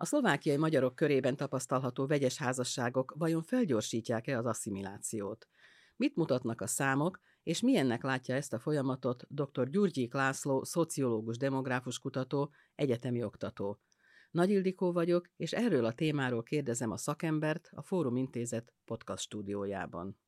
A szlovákiai magyarok körében tapasztalható vegyes házasságok vajon felgyorsítják-e az asszimilációt? Mit mutatnak a számok, és milyennek látja ezt a folyamatot dr. Gyurgyik László, szociológus, demográfus kutató, egyetemi oktató. Nagy Ildikó vagyok, és erről a témáról kérdezem a szakembert a Fórum Intézet podcast stúdiójában.